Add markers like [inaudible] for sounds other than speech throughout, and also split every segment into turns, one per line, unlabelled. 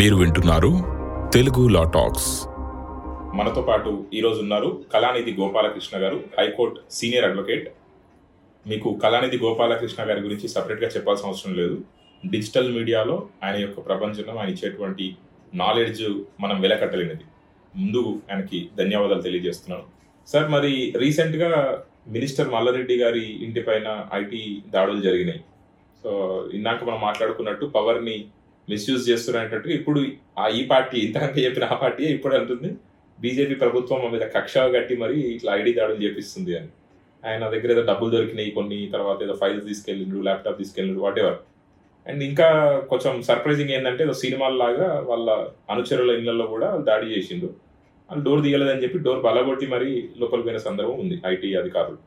మీరు వింటున్నారు తెలుగు లా టాక్స్.
మనతో పాటు ఈరోజు ఉన్నారు కళానిధి గోపాలకృష్ణ గారు హైకోర్టు సీనియర్ అడ్వకేట్. మీకు కళానిధి గోపాలకృష్ణ గారి గురించి సపరేట్గా చెప్పాల్సిన అవసరం లేదు. డిజిటల్ మీడియాలో ఆయన యొక్క ప్రపంచంలో ఆయన ఇచ్చేటువంటి నాలెడ్జ్ మనం వెలకట్టలేనిది. ముందు ఆయనకి ధన్యవాదాలు తెలియజేస్తున్నాను. సార్ మరి రీసెంట్గా మినిస్టర్ మల్లారెడ్డి గారి ఇంటి పైన ఐటీ దాడులు జరిగినాయి. సో ఇందాక మనం మాట్లాడుకున్నట్టు పవర్ని మిస్యూజ్ చేస్తున్నారంటే ఇప్పుడు ఆ ఈ పార్టీ ఇంతకంటే చెప్పిన ఆ పార్టీ ఇప్పుడు అంటుంది బీజేపీ ప్రభుత్వం మీద కక్ష కట్టి మరి ఇట్లా ఐడి దాడులు చేపిస్తుంది అని. ఆయన దగ్గర ఏదో డబ్బులు దొరికినాయి కొన్ని తర్వాత ఏదో ఫైల్స్ తీసుకెళ్ళిండ్రు ల్యాప్టాప్ తీసుకెళ్ళిండ్రు వాట్ ఎవర్ అండ్ ఇంకా కొంచెం సర్ప్రైజింగ్ ఏంటంటే ఏదో సినిమాల లాగా వాళ్ళ అనుచరుల ఇళ్ళలో కూడా దాడి చేసిండు వాళ్ళు డోర్ తీయలేదని చెప్పి డోర్ బలగొట్టి మరి లోపలికి పోయిన సందర్భం ఉంది ఐటీ అధికారులు.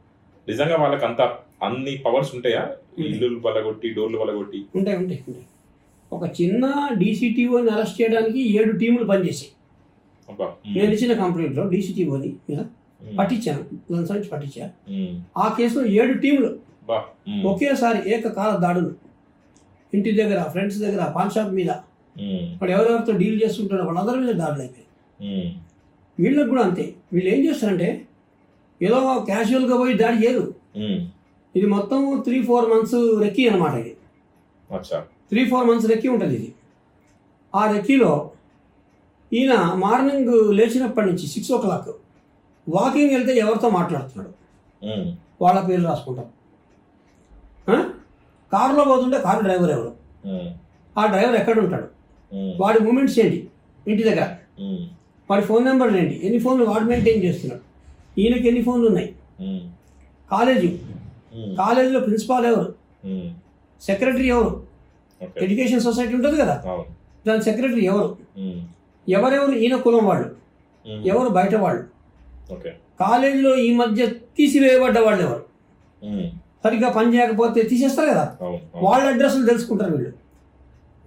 నిజంగా వాళ్ళకి అంత అన్ని పవర్స్ ఉంటాయా? ఇల్లు బలగొట్టి డోర్లు బలగొట్టి?
ఉంటాయి ఉంటాయి. ఒక చిన్న డీసీటీఓని అరెస్ట్ చేయడానికి ఏడు టీములు పనిచేసాయి నేను ఇచ్చిన కంప్లైంట్లో డీసీటీఓని పట్టించాను లంచ్ నుంచి పట్టించా ఆ కేసులో ఏడు టీములు ఒకేసారి ఏకకాల దాడులు. ఇంటి దగ్గర ఫ్రెండ్స్ దగ్గర పాన్ షాప్ మీద. వాడు ఎవరెవరితో డీల్ చేస్తుంటారో వాళ్ళందరి మీద దాడులు అయిపోయాయి.
ఉమ్,
వీళ్ళకి కూడా అంతే. వీళ్ళు ఏం చేస్తారంటే ఏదో క్యాజువల్గా పోయి దాడి చేయరు. ఇది మొత్తం త్రీ ఫోర్ మంత్స్ రెక్కీ అనమాట ఇది. త్రీ ఫోర్ మంత్స్ రెక్కీ ఉంటుంది ఇది. ఆ రెక్కీలో ఈయన మార్నింగ్ లేచినప్పటి నుంచి సిక్స్ ఓ క్లాక్ వాకింగ్ వెళ్తే ఎవరితో మాట్లాడుతున్నాడు? వాళ్ళ పేర్లు రాసుకుంటాం? కారులో పోతుంటే కారు డ్రైవర్ ఎవరు? ఆ డ్రైవర్ ఎక్కడ ఉంటాడు? వాడి మూమెంట్స్ ఏంటి? ఇంటి దగ్గర. వాడి ఫోన్ నెంబర్లు ఏంటి? ఎన్ని ఫోన్లు వాడు మెయింటైన్ చేస్తున్నాడు? ఈయనకి ఎన్ని ఫోన్లు ఉన్నాయి? కాలేజీ. కాలేజీలో ప్రిన్సిపాల్ ఎవరు? సెక్రటరీ ఎవరు? ఎడ్యుకేషన్ సొసైటీ ఉంటుంది కదా? దాని సెక్రటరీ ఎవరు? ఎవరెవరు? ఈయన కులం వాళ్ళు. ఎవరు? బయట వాళ్ళు. కాలేజీలో ఈ మధ్య తీసివేయబడ్డ వాళ్ళు ఎవరు? సరిగ్గా పని చేయకపోతే తీసేస్తారు కదా. వాళ్ళ అడ్రస్లు తెలుసుకుంటారు వీళ్ళు.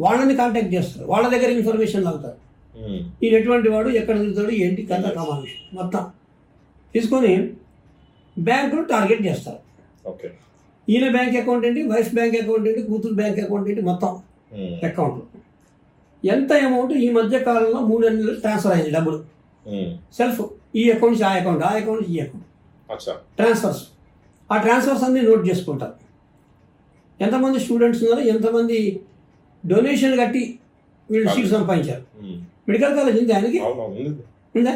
వాళ్ళని కాంటాక్ట్ చేస్తారు. వాళ్ళ దగ్గర ఇన్ఫర్మేషన్ లాగుతారు.
ఉమ్,
ఈయన ఎటువంటి వాడు? ఎక్కడ తిరుగుతాడు ఏంటి? కథ కావాలి మొత్తం. తీసుకొని బ్యాంకులు టార్గెట్ చేస్తారు. ఈయన బ్యాంక్ అకౌంట్ ఏంటి? వైఫ్ బ్యాంక్ అకౌంట్ ఏంటి? కూతురు బ్యాంక్ అకౌంట్ ఏంటి? మొత్తం అకౌంట్. ఎంత అమౌంట్? ఈ మధ్య కాలంలో మూడు నెలలు ట్రాన్స్ఫర్ అయింది డబ్బులు. సెల్ఫ్ ఈ అకౌంట్ ఆ అకౌంట్ ఆ అకౌంట్ ఈ అకౌంట్. ట్రాన్స్ఫర్స్. ఆ ట్రాన్స్ఫర్స్ అన్ని నోట్ చేసుకుంటారు. ఎంతమంది స్టూడెంట్స్ ఉన్నారు? ఎంతమంది డొనేషన్ కట్టి వీళ్ళు సీట్ సంపాదించారు? మెడికల్ కాలేజ్ ఉంది ఆయనకి?
ఉంది.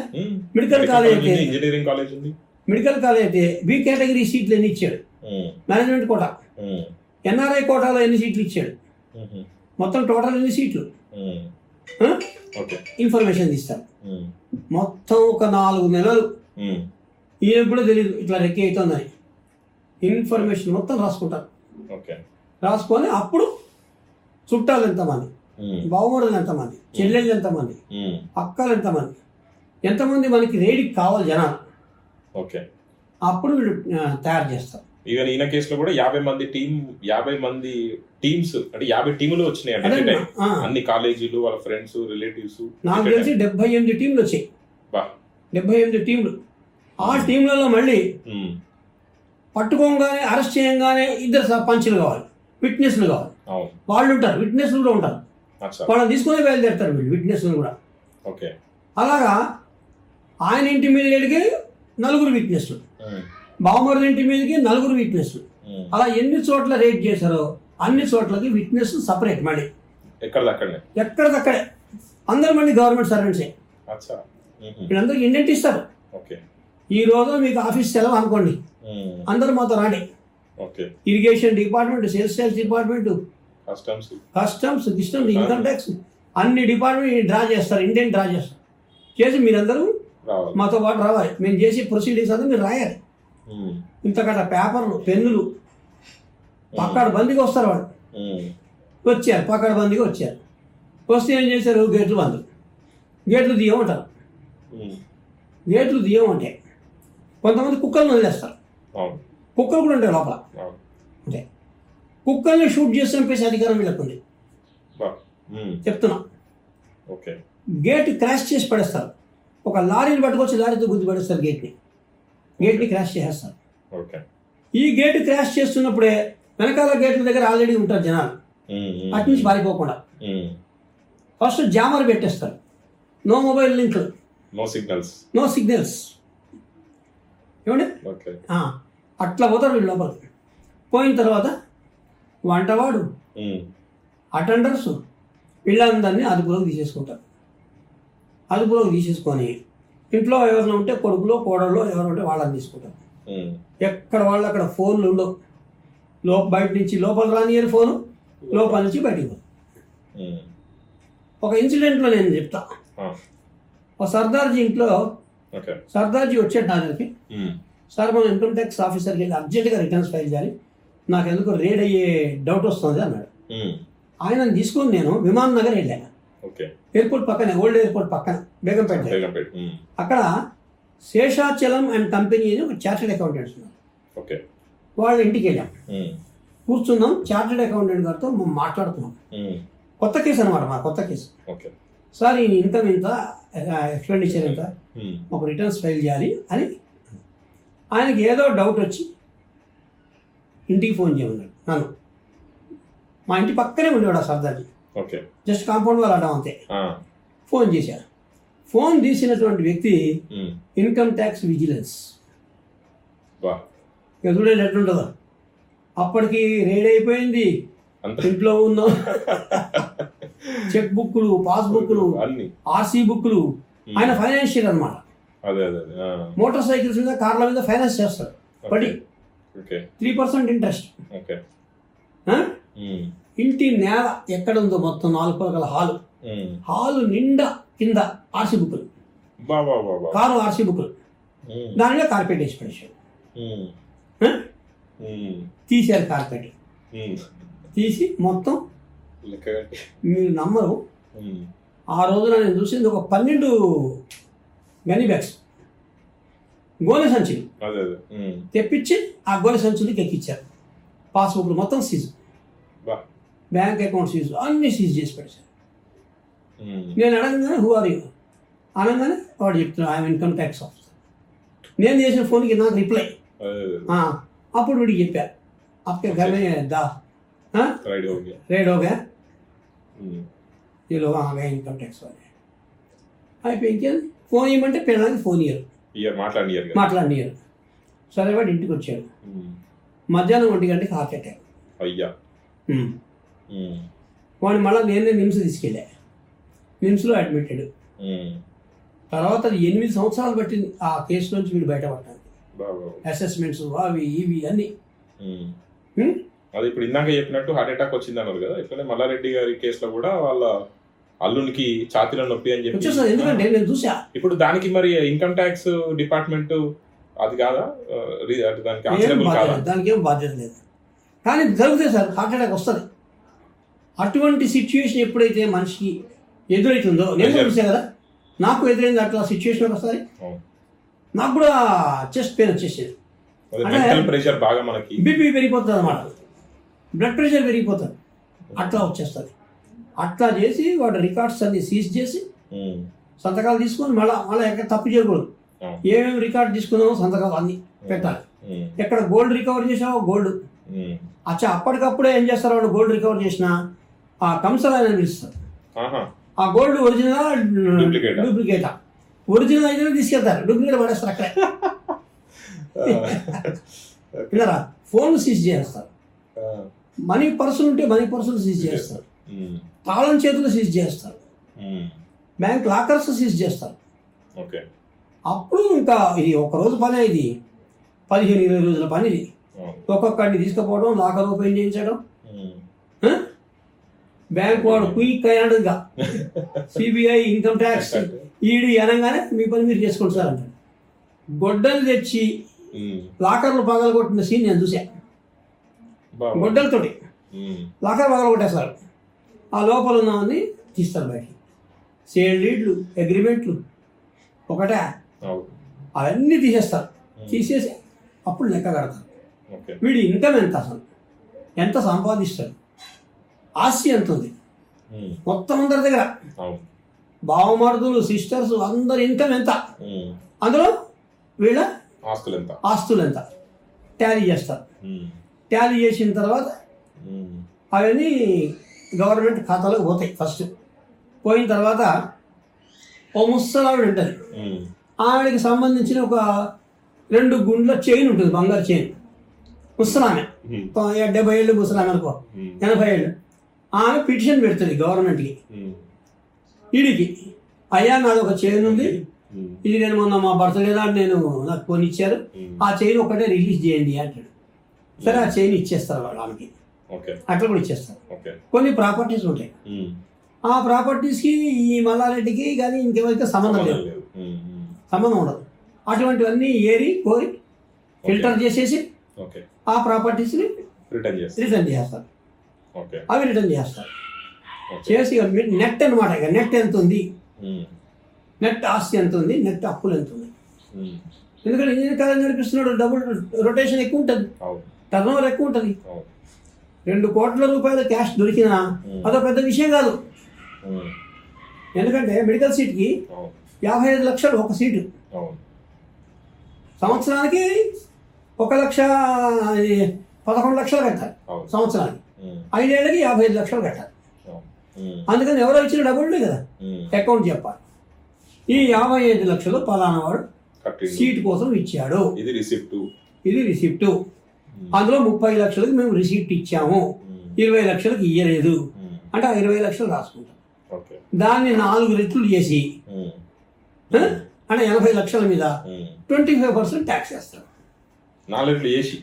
మెడికల్ కాలేజ్ అయితే
ఇంజనీరింగ్ కాలేజ్ ఉంది.
మెడికల్ కాలేజ్ అయితే బి కేటగిరీ సీట్లు ఎన్ని ఇచ్చాడు? మేనేజ్మెంట్ కోటా ఎన్ఆర్ఐ కోటాలో ఎన్ని సీట్లు ఇచ్చాడు? మొత్తం టోటల్ ఎన్ని సీట్లు? ఇన్ఫర్మేషన్ తీస్తారు మొత్తం ఒక నాలుగు నెలలు. ఈయనకు కూడా తెలియదు ఇట్లా రెక్కి అవుతుందని ఇన్ఫర్మేషన్ మొత్తం రాసుకుంటారు రాసుకొని అప్పుడు చుట్టాలు ఎంతమంది? బావమరులు ఎంతమంది? చెల్లెళ్ళు ఎంతమంది? అక్కలు ఎంతమంది? ఎంతమంది మనకి రేడికి కావాలి జనాలు?
ఓకే.
అప్పుడు వీళ్ళు తయారు చేస్తారు.
ఈవెన్ ఈయన కేసులో కూడా యాభై మంది టీం యాభై మంది టీమ్స్ అంటే యాభై టీములు వచ్చినాయి అంటే అన్ని కాలేజీలు వాళ్ళ ఫ్రెండ్స్ రిలేటివ్స్
నాకు తెలిసి డెబ్బై ఎనిమిది టీంలు వచ్చాయి.
బా.
డెబ్బై ఎనిమిది టీంలు ఆ టీంలలో మళ్ళీ పట్టుకోగానే అరెస్ట్ చేయంగానే ఇద్దరు స- పంచులు కావాలి. విట్నెస్లు కావాలి. వాళ్ళు ఉంటారు. విట్నెస్లు కూడా ఉంటారు. వాళ్ళని తీసుకొని బయలుదేరుతారు వీళ్ళు విట్నెస్లు కూడా.
ఓకే.
అలాగా ఆయన ఇంటి మీద నలుగురు విట్నెస్లు. బావమరుది ఇంటి మీదకి నలుగురు విట్నెస్లు
ఉమ్,
అలా ఎన్ని చోట్ల రేట్ చేశారో అన్ని చోట్లకి విట్నెస్ సపరేట్ మళ్ళీ.
ఎక్కడిది అక్కడనే
ఎక్కడికక్కడే అందరు మళ్ళీ గవర్నమెంట్ సర్వెంట్సే వీళ్ళందరికీ ఇండెంట్ ఇస్తారు. ఈ రోజు మీకు ఆఫీస్ సెలవు అనుకోండి. అందరూ మాతో రాండి. Irrigation department sales sales department
customs
customs గిస్టమ్స్ income tax అన్ని డిపార్ట్మెంట్ డ్రా చేస్తారు. ఇండియన్ డ్రా చేస్తారు. చేసి మీరందరూ
రావాలి.
మాతో పాటు రావాలి. మేము చేసే ప్రొసీడింగ్స్ అంతా మీరు రాయాలి. ఇంతకట పేపర్లు పెన్నులు పక్కడ బందీగా వస్తారు వాళ్ళు. వచ్చారు పక్కడ బందీగా వచ్చారు వస్తే ఏం చేశారు? గేట్లు బంద్ గేట్లు తీయమంటారు. గేట్లు తీయమంటే కొంతమంది కుక్కలను వదిలేస్తారు. కుక్కలు కూడా ఉంటాయి లోపల. అంటే కుక్కల్ని షూట్ చేసి చంపేసే అధికారం వీళ్ళకు ఉంది
బా ఉమ్,
చెప్తున్నా.
ఓకే.
గేట్ క్రాష్ చేసి పడేస్తారు. ఒక లారీని పట్టుకొచ్చి లారీతో గుద్ది పడేస్తారు గేట్ని. గేట్ని క్రాష్ చేసేస్తారు.
ఓకే.
ఈ గేట్ క్రాష్ చేస్తున్నప్పుడే వెనకాల గేట్ల దగ్గర ఆల్రెడీ ఉంటారు జనాలు. అటు నుంచి పారిపోకుండా. ఫస్ట్ జామర్ పెట్టేస్తారు. No mobile link
no signals.
No signals. ఏమండి? అట్లా పోతారు వీళ్ళు లోపలికి. పోయిన తర్వాత వంటవాడు అటెండర్స్ వీళ్ళందరినీ అదుపులోకి తీసేసుకుంటారు. అదుపులోకి తీసేసుకొని ఇంట్లో ఎవరైనా ఉంటే కొడుకులో కోడల్లో ఎవరు ఉంటే వాళ్ళని తీసుకుంటారు ఎక్కడ వాళ్ళు అక్కడ ఫోన్లు ఉండవు. లో బయట నుంచి లోపల రానియరు ఫోను లోపల నుంచి బయటికి ఒక ఇన్సిడెంట్లో నేను చెప్తా. ఒక సర్దార్జీ ఇంట్లో సర్దార్జీ వచ్చాడు నా దగ్గరికి. సార్ మనం ఇన్కమ్ ట్యాక్స్ ఆఫీసర్కి వెళ్ళి అర్జెంటుగా రిటర్న్స్ ఫైల్ చేయాలి. నాకు ఎందుకు రేడ్ అయ్యే డౌట్ వస్తుంది అన్నాడు. ఆయనను తీసుకొని నేను విమాన్ నగర్ వెళ్ళాను ఎయిర్పోర్ట్ పక్కనే ఓల్డ్ ఎయిర్పోర్ట్ పక్కన బేగంపేట. అక్కడ శేషాచలం అండ్ కంపెనీ అని ఒక చార్టెడ్ అకౌంటెంట్స్ ఉన్నారు.
ఓకే.
వాళ్ళ ఇంటికి వెళ్ళాం. కూర్చున్నాం చార్టెడ్ అకౌంటెంట్ గారితో మనం మాట్లాడుతున్నాం కొత్త కేసు అనమాట మా కొత్త కేసు.
ఓకే.
సార్ ఈ ఇన్కమ్ ఇంత ఎక్స్పెండిచర్ ఎంత? మాకు రిటర్న్స్ ఫైల్ చేయాలి అని ఆయనకి ఏదో డౌట్ వచ్చి ఇంటికి ఫోన్ చేయమన్నాడు నన్ను. మా ఇంటి పక్కనే ఉండేవాడు ఆ సర్దార్జీ.
ఓకే.
జస్ట్ కాంపౌండ్ వాళ్ళు అడ్డం అంతే. ఫోన్ చేశారు. ఫోన్ తీసినటువంటి వ్యక్తి ఇన్కమ్ ట్యాక్స్ విజిలెన్స్. చూడండి ఎట్లుంటుందో. అప్పటికి రేడ్ అయిపోయింది. ఇంట్లో ఉన్న. చెక్ బుక్లు పాస్ బుక్లు
అన్ని.
ఆర్సీ బుక్లు ఆయన ఫైనాన్షియల్
అదే
మోటార్ సైకిల్స్ మీద కార్ల మీద
finance
okay. Three percent
interest.
ఇంటి నేల ఎక్కడ ఉందో మొత్తం నాలుగు పలకల హాలు. హాలు నిండా కింద ఆర్సీ బుక్లు కారు ఆర్సీ బుక్లు దాని మీద కార్పెట్ వేసి పడేసాడు ఆ? తీశారు కార్పెట్. తీసి మొత్తం మీరు నమ్మరు. ఆ రోజున నేను చూసింది ఒక పన్నెండు గనీ బ్యాగ్స్. గోనె సంచులు. తెప్పించి ఆ గోనె సంచులకి ఎక్కిచ్చారు. పాస్బుక్లు మొత్తం సీజు.
బా
బ్యాంక్ అకౌంట్ సీజు అన్ని సీజ్ చేసి పెట్టారు నేను అడగగానే హూ ఆర్ యూ అనగానే వాడు చెప్తున్నాడు ఐఎమ్ ఇన్కమ్ ట్యాక్స్ ఆఫీసర్ నేను చేసిన ఫోన్కి నాకు రిప్లై
అదే అదే
ఆ, అప్పుడు వీడికి చెప్పా आपके घर में दा हाँ
రైడ్ हो गया
रेड हो गया ये लोग आ गए इनकम टैक्स वाले అయిపోయింది ఫోన్ ఇవ్వమంటే పిల్లలకి ఫోన్ ఇయ్యరు
ఇయర్ మాట్లాడియర్
మాట్లాడినారు సరే వాడు ఇంటికి వచ్చాడు మధ్యాహ్నం ఒంటి గంటకి హార్ట్ అటాక్
అయ్యా
వాడిని మళ్ళీ నేనే నిమ్స్ తీసుకెళ్ళా. నిమ్స్లో అడ్మిటెడ్ తర్వాత ఎనిమిది సంవత్సరాలు పట్టింది ఆ కేసు నుంచి వీడు బయటపడటానికి అసెస్మెంట్స్ అవి ఇవి అన్ని.
అది ఇప్పుడు ఇందాక చెప్పినట్టు హార్ట్ అటాక్ వచ్చింది అన్నారు కదా ఇట్లనే మల్లారెడ్డి గారి కేసులో కూడా వాళ్ళ అల్లునికి ఛాతీలో నొప్పి అని చెప్పి
ఎందుకంటే నేను చూసా
ఇప్పుడు దానికి మరి ఇన్కమ్ ట్యాక్స్ డిపార్ట్మెంట్ అది కాదా? దానికి
దానికి ఏం బాధ్యత లేదు. కానీ జరుగుతుంది సార్ హార్ట్ అటాక్ వస్తుంది. అటువంటి సిచ్యుయేషన్ ఎప్పుడైతే మనిషికి ఎదురవుతుందో నేను కూడా చూసా కదా నాకు ఎదురైంది అట్లా సిచ్యువేషన్ ఒకసారి. నాకు కూడా చెస్ట్ పెయిన్ వచ్చేసేది.
ప్రెషర్ బాగా మనకి.
బీపీ పెరిగిపోతుంది అనమాట బ్లడ్ ప్రెషర్ పెరిగిపోతుంది. అట్లా వచ్చేస్తుంది. అట్లా చేసి వాడు రికార్డ్స్ అన్ని సీజ్ చేసి సంతకాలు తీసుకొని మళ్ళీ మళ్ళీ ఎక్కడ తప్పు చేయకూడదు. ఏమేమి రికార్డ్ తీసుకున్నామో సంతకాలు అన్ని పెట్టాలి. ఎక్కడ గోల్డ్ రికవర్ చేసావో గోల్డ్. అచ్చా అప్పటికప్పుడే ఏం చేస్తారు వాళ్ళు? గోల్డ్ రికవర్ చేసిన ఆ కంసర్ అని పిలుస్తారు. ఆ గోల్డ్ ఒరిజినల్? డూప్లికేట్? ఒరిజినల్ అయితే తీసుకెళ్తారు. డూప్లికేట్ పడేస్తారు అక్కడే. [laughs] విన్నారా? ఫోన్ సీజ్ చేస్తారు. మనీ పర్సులు ఉంటే మనీ పర్సులు సీజ్ చేస్తారు. తాళం చేతులు సీజ్ చేస్తారు. బ్యాంక్ లాకర్స్ సీజ్ చేస్తారు. అప్పుడు ఇంకా ఇది ఒక రోజు పని ఇది. పదిహేను ఇరవై రోజుల పని ఇది. ఒక్కొక్కడిని తీసుకుపోవడం లాకర్ ఓపెన్ చేయించడం? బ్యాంక్ వాడు క్విక్ అయినాడు ఇక. [laughs] సిబిఐ ఇన్కమ్ ట్యాక్స్ [laughs] ఈడి అనగానే మీ పని మీరు చేసుకోండి సార్ అంటాడు. గొడ్డలు తెచ్చి లాకర్లు పగలగొట్టిన సీన్ నేను చూసా. గొడ్డలతోటి. లాకర్ పగలగొట్టేస్తారు ఆ లోపల ఉన్నవన్నీ తీస్తారు బయటికి. సేల్ లీడ్లు అగ్రిమెంట్లు ఒకటే.
అవును.
అవన్నీ తీసేస్తారు. తీసేసి అప్పుడు లెక్క కడతారు. వీడి ఇన్కమ్ ఎంత అసలు? ఎంత సంపాదిస్తాడు ఆస్తి ఎంత ఉంది మొత్తం అందరి దగ్గర. బావమరుదులు సిస్టర్స్ అందరి ఇన్కమ్ ఎంత? అందులో వీళ్ళ
ఆస్తులు ఎంత
ఆస్తులు ఎంత టాలీ చేస్తారు. టాలీ చేసిన తర్వాత అవన్నీ గవర్నమెంట్ ఖాతాలోకి పోతాయి ఫస్ట్. పోయిన తర్వాత ఓ ముసలావిడ ఉంటుంది. ఆవిడకి సంబంధించిన ఒక రెండు గుండ్ల చైన్ ఉంటుంది బంగారు చైన్. ముసలామె. డెబ్బై ఏళ్ళు ముసలామె అనుకో. ఎనభై ఏళ్ళు. ఆమె పిటిషన్ పెడుతుంది గవర్నమెంట్కి.
ఉమ్,
వీడికి అయ్యా నాది ఒక చైన్ ఉంది.
ఉమ్,
ఇది నేను మొన్న మా బర్త్డే నాడు నేను నాకు కొని ఇచ్చారు. ఆ చైన్ ఒకటే రిలీజ్ చేయండి అంటాడు. సరే ఆ చైన్ ఇచ్చేస్తారు వాళ్ళు ఆమెకి. అట్లా కూడా ఇచ్చేస్తారు. కొన్ని ప్రాపర్టీస్ ఉంటాయి. ఆ ప్రాపర్టీస్కి ఈ మల్లారెడ్డికి కానీ ఇంకెవరికి సంబంధం లేదు.
సంబంధం లేదు
ఉండదు. అటువంటివన్నీ ఏరి కోరి ఫిల్టర్ చేసేసి ఆ ప్రాపర్టీస్ని
రిటర్న్ చేస్తా
రిటర్న్ చేస్తారు. అవి రిటర్న్ చేస్తారు. చేసి నెట్ అనమాట ఇక. నెట్ ఎంత ఉంది? నెట్ ఆస్తి ఎంత ఉంది? నెట్ అప్పులు ఎంత ఉంది ఎందుకంటే ఇంజనీర్ కాలం నడిపిస్తున్నాడు డబుల్ రొటేషన్ ఎక్కువ ఉంటుంది. టర్న్ ఓవర్ ఎక్కువ ఉంటుంది. రెండు కోట్ల రూపాయల క్యాష్ దొరికినా అదో పెద్ద విషయం కాదు. ఎందుకంటే మెడికల్ సీట్కి యాభై ఐదు లక్షలు ఒక సీటు. సంవత్సరానికి ఒక లక్ష పదకొండు లక్షలు కట్టాలి. సంవత్సరానికి. ఐదేళ్ళకి యాభై ఐదు లక్షలు కట్టాలి. అందుకని ఎవరో ఇచ్చిన డబ్బులు కదా. అకౌంట్ చెప్పాలి. ఈ యాభై ఐదు లక్షలు పలానా వాడు. సీట్ కోసం ఇచ్చాడు.
ఇది రిసిప్ట్.
ఇది రిసిప్ట్. అందులో ముప్పై లక్షలకు మేము రిసిప్ట్ ఇచ్చాము. ఇరవై లక్షలకు ఇయ్యలేదు. అంటే ఆ ఇరవై లక్షలు రాసుకుంటాం. దాన్ని నాలుగు రెట్లు చేసి అంటే ఎనభై లక్షల మీద. ట్వంటీ ఫైవ్ పర్సెంట్ ట్యాక్స్ వేస్తాం
నాలుగు చేసి.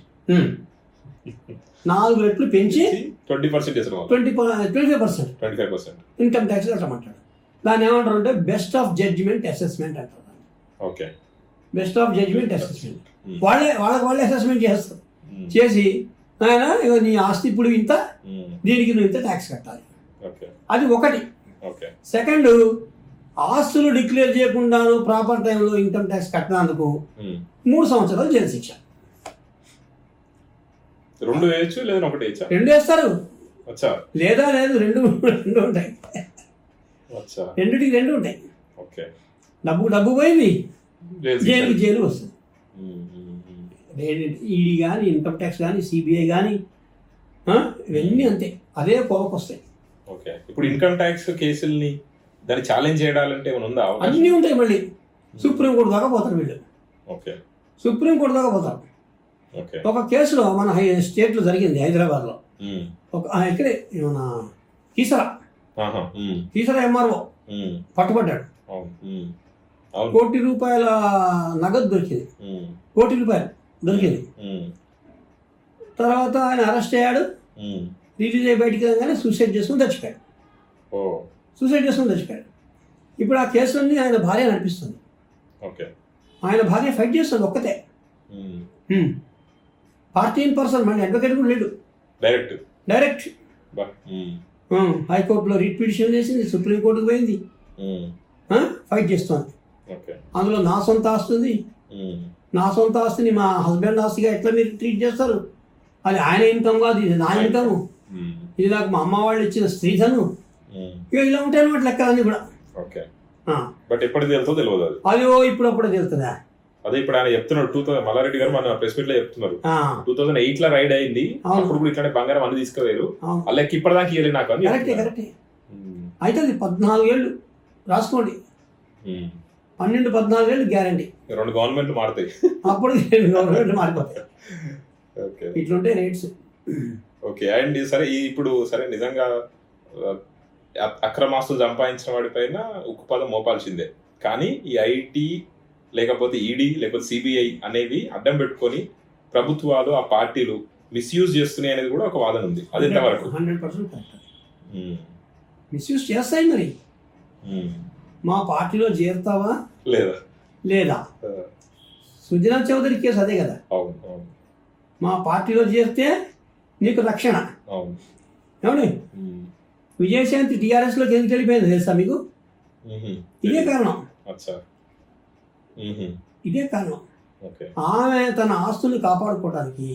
నాలుగు రెట్లు పెంచి
twenty percent
twenty twenty five percent.
Twenty five percent.
Income tax కట్టమంటాడు దాన్ని ఏమంటారు అంటే బెస్ట్ ఆఫ్ జడ్జిమెంట్ అసెస్మెంట్ అంటారు
okay.
Best of judgement assessment. వాళ్ళే వాళ్ళకి వాళ్ళే అసెస్మెంట్ చేస్తారు.
ఉమ్,
చేసి నాయన ఇగో నీ ఆస్తి ఇప్పుడు ఇంత
ఉమ్,
దీనికి నువ్వు ఇంత ట్యాక్స్ కట్టాలి. అది ఒకటి. సెకండ్ ఆస్తులు డిక్లేర్ చేయకుండాను ప్రాపర్ టైంలో ఇన్కమ్ ట్యాక్స్ కట్టినందుకు. మూడు సంవత్సరాలు జైలు శిక్ష.
రెండు వేయచ్చు లేదా ఒకటి వేయచ్చా?
రెండు వేస్తారు.
వచ్చా?
లేదా లేదు రెండు రెండు ఉంటాయి. రెండుటికి రెండు ఉంటాయి.
ఓకే.
డబ్బు డబ్బు పోయింది. జైలుకి జైలు. వస్తుంది. ఈడీ కానీ ఇన్కమ్ ట్యాక్స్ కానీ సిబిఐ కానీ ఇవన్నీ అంతే. అదే కోవకు వస్తాయి.
ఓకే. ఇప్పుడు ఇన్కమ్ ట్యాక్స్ కేసుల్ని దాన్ని ఛాలెంజ్ చేయడాలంటే ఏమైనా ఉందా?
అన్నీ ఉంటాయి మళ్ళీ. సుప్రీంకోర్టు దాకా పోతారు వీళ్ళు.
ఓకే.
సుప్రీంకోర్టు దాకా పోతారు. ఒక కేసులో మన హై స్టేట్లో జరిగింది హైదరాబాద్లో. ఒక ఆ, ఇక్కడే మన కీసరా. కీసరా ఎంఆర్ఓ పట్టుబడ్డాడు. కోటి రూపాయల నగదు దొరికింది. కోటి రూపాయలు దొరికింది. తర్వాత ఆయన అరెస్ట్ అయ్యాడు. రిలీజ్ అయ్యి బయటికి రాగానే సూసైడ్ చేసుకుని చచ్చిపోయాడు. సూసైడ్ చేసుకుని చచ్చిపోయాడు. ఇప్పుడు ఆ కేసులన్నీ ఆయన భార్య నడిపిస్తుంది
ఓకే.
ఆయన భార్య ఫైట్ చేస్తుంది ఒక్కతే. పార్టీ ఇన్ పర్సన్ మళ్ళీ అడ్వకేట్ కూడా లేడు.
Direct
direct. హైకోర్టులో రిట్ పిటిషన్ చేసింది సుప్రీంకోర్టుకు పోయింది? ఫైట్ చేస్తోంది
ఓకే
అందులో నా సొంత ఆస్తి ఉంది.
ఉమ్,
నా సొంత ఆస్తిని మా హస్బెండ్ ఆస్తిగా ఎట్లా మీరు ట్రీట్ చేస్తారు? అది ఆయన ఇన్కమ్ కాదు ఇది నా ఇన్కమ్
ఉమ్,
ఇది నాకు మా అమ్మ వాళ్ళు ఇచ్చిన స్త్రీధను. ఇక ఇలా ఉంటాయి అన్నమాట లెక్కలన్నీ కూడా.
బట్ తెలియదు అది.
ఓ ఇప్పుడు అప్పుడే తెలుస్తుందా?
అదే ఇప్పుడు ఆయన చెప్తున్నాడు టూ థౌసండ్ మల్లారెడ్డి గారు మన ప్రెస్ మీట్లో చెప్తున్నారు టూ థౌసండ్ ఎయిట్లో రైడ్ అయింది. అప్పుడు కూడా ఇట్లానే బంగారం అన్ని
అవును.
వాళ్ళకి ఇప్పటిదాకా ఇవ్వలేదు నాకు అని
అయితే అది పద్నాలుగు ఏళ్ళు రాసుకోండి. పన్నెండు పద్నాలుగు ఏళ్ళు గ్యారంటీ
రెండు గవర్నమెంట్ మారుతాయి.
అప్పుడు రెండు గవర్నమెంట్ మారిపోతాయి.
ఓకే.
ఇట్లుంటే రేట్స్
ఓకే అండ్ సరే ఇప్పుడు సరే నిజంగా అక్రమాస్తులు సంపాదించిన వాడిపైన ఉక్కు పదం మోపాల్సిందే. కానీ ఈ ఐటీ లేకపోతే ఈడీ లేకపోతే సిబిఐ అనేవి అడ్డం పెట్టుకొని ప్రభుత్వాలు ఆ పార్టీలు మిస్యూజ్ చేస్తున్నాయి అనేది కూడా ఒక వాదన ఉంది. అది ఎంతవరకు?
హండ్రెడ్ పర్సెంట్ మిస్యూజ్ చేస్తాయి మరి. మా పార్టీలో చేరుతావా?
లేదా?
లేదా? సుజనా చౌదరి కేసు అదే కదా. మా పార్టీలో చేరితే నీకు రక్షణ. ఏమండి? విజయశాంతి టీఆర్ఎస్లోకి ఎందుకు వెళ్ళిపోయింది తెలుసా మీకు. ఇదే కారణం. ఇదే కారణం ఆమె తన ఆస్తుల్ని కాపాడుకోవడానికి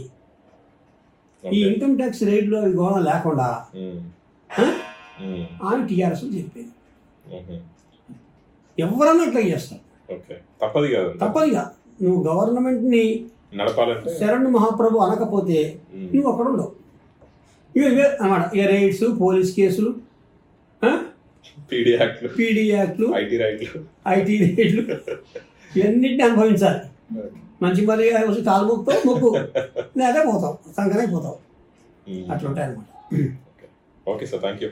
ఈ ఇన్కమ్ ట్యాక్స్ రేట్లు గోళం లేకుండా ఆమె టీఆర్ఎస్లో చేరిపోయింది
ఉహుం.
ఎవరన్నా అట్లా చేస్తారు.
తప్పదు కదా.
తప్పదుగా నువ్వు గవర్నమెంట్ని
నడపాలంటే.
శరణ్ మహాప్రభు అనకపోతే నువ్వు అక్కడ ఉండవు. ఇవి ఇవే అన్నమాట. ఇక రైడ్స్ పోలీస్ కేసులు?
పీడీ యాక్ట్లు.
పీడీ యాక్ట్లు
ఐటీ రైట్లు
ఐటీ రేట్లు. [laughs] ఇవన్నిటిని అనుభవించాలి. మంచి మరి వచ్చి కాలు మొక్కుతావు మొక్కు. లేదా పోతావు సంకరే పోతావు. అట్లా ఉంటాయి అనమాట
ఓకే సార్ థ్యాంక్ యూ